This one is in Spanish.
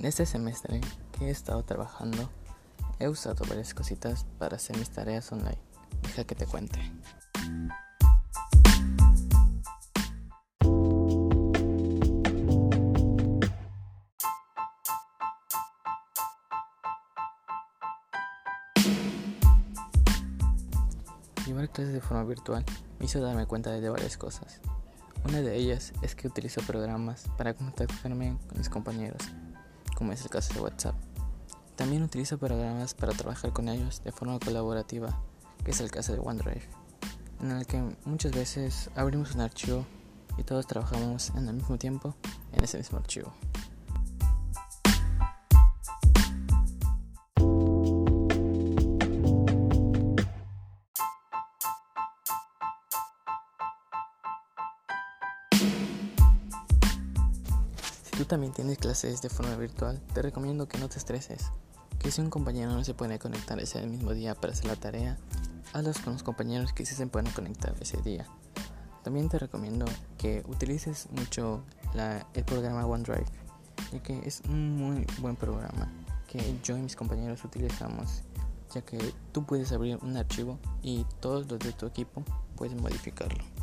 En este semestre que he estado trabajando, he usado varias cositas para hacer mis tareas online. Deja que te cuente. Llevar clases de forma virtual me hizo darme cuenta de varias cosas. Una de ellas es que utilizo programas para contactarme con mis compañeros, como es el caso de WhatsApp. También utilizo programas para trabajar con ellos de forma colaborativa, que es el caso de OneDrive, en el que muchas veces abrimos un archivo y todos trabajamos en el mismo tiempo en ese mismo archivo. Tú también tienes clases de forma virtual, te recomiendo que no te estreses. Que si un compañero no se puede conectar ese mismo día para hacer la tarea, hazlos con los compañeros que sí se pueden conectar ese día. También te recomiendo que utilices mucho el programa OneDrive, ya que es un muy buen programa que yo y mis compañeros utilizamos, ya que tú puedes abrir un archivo y todos los de tu equipo pueden modificarlo.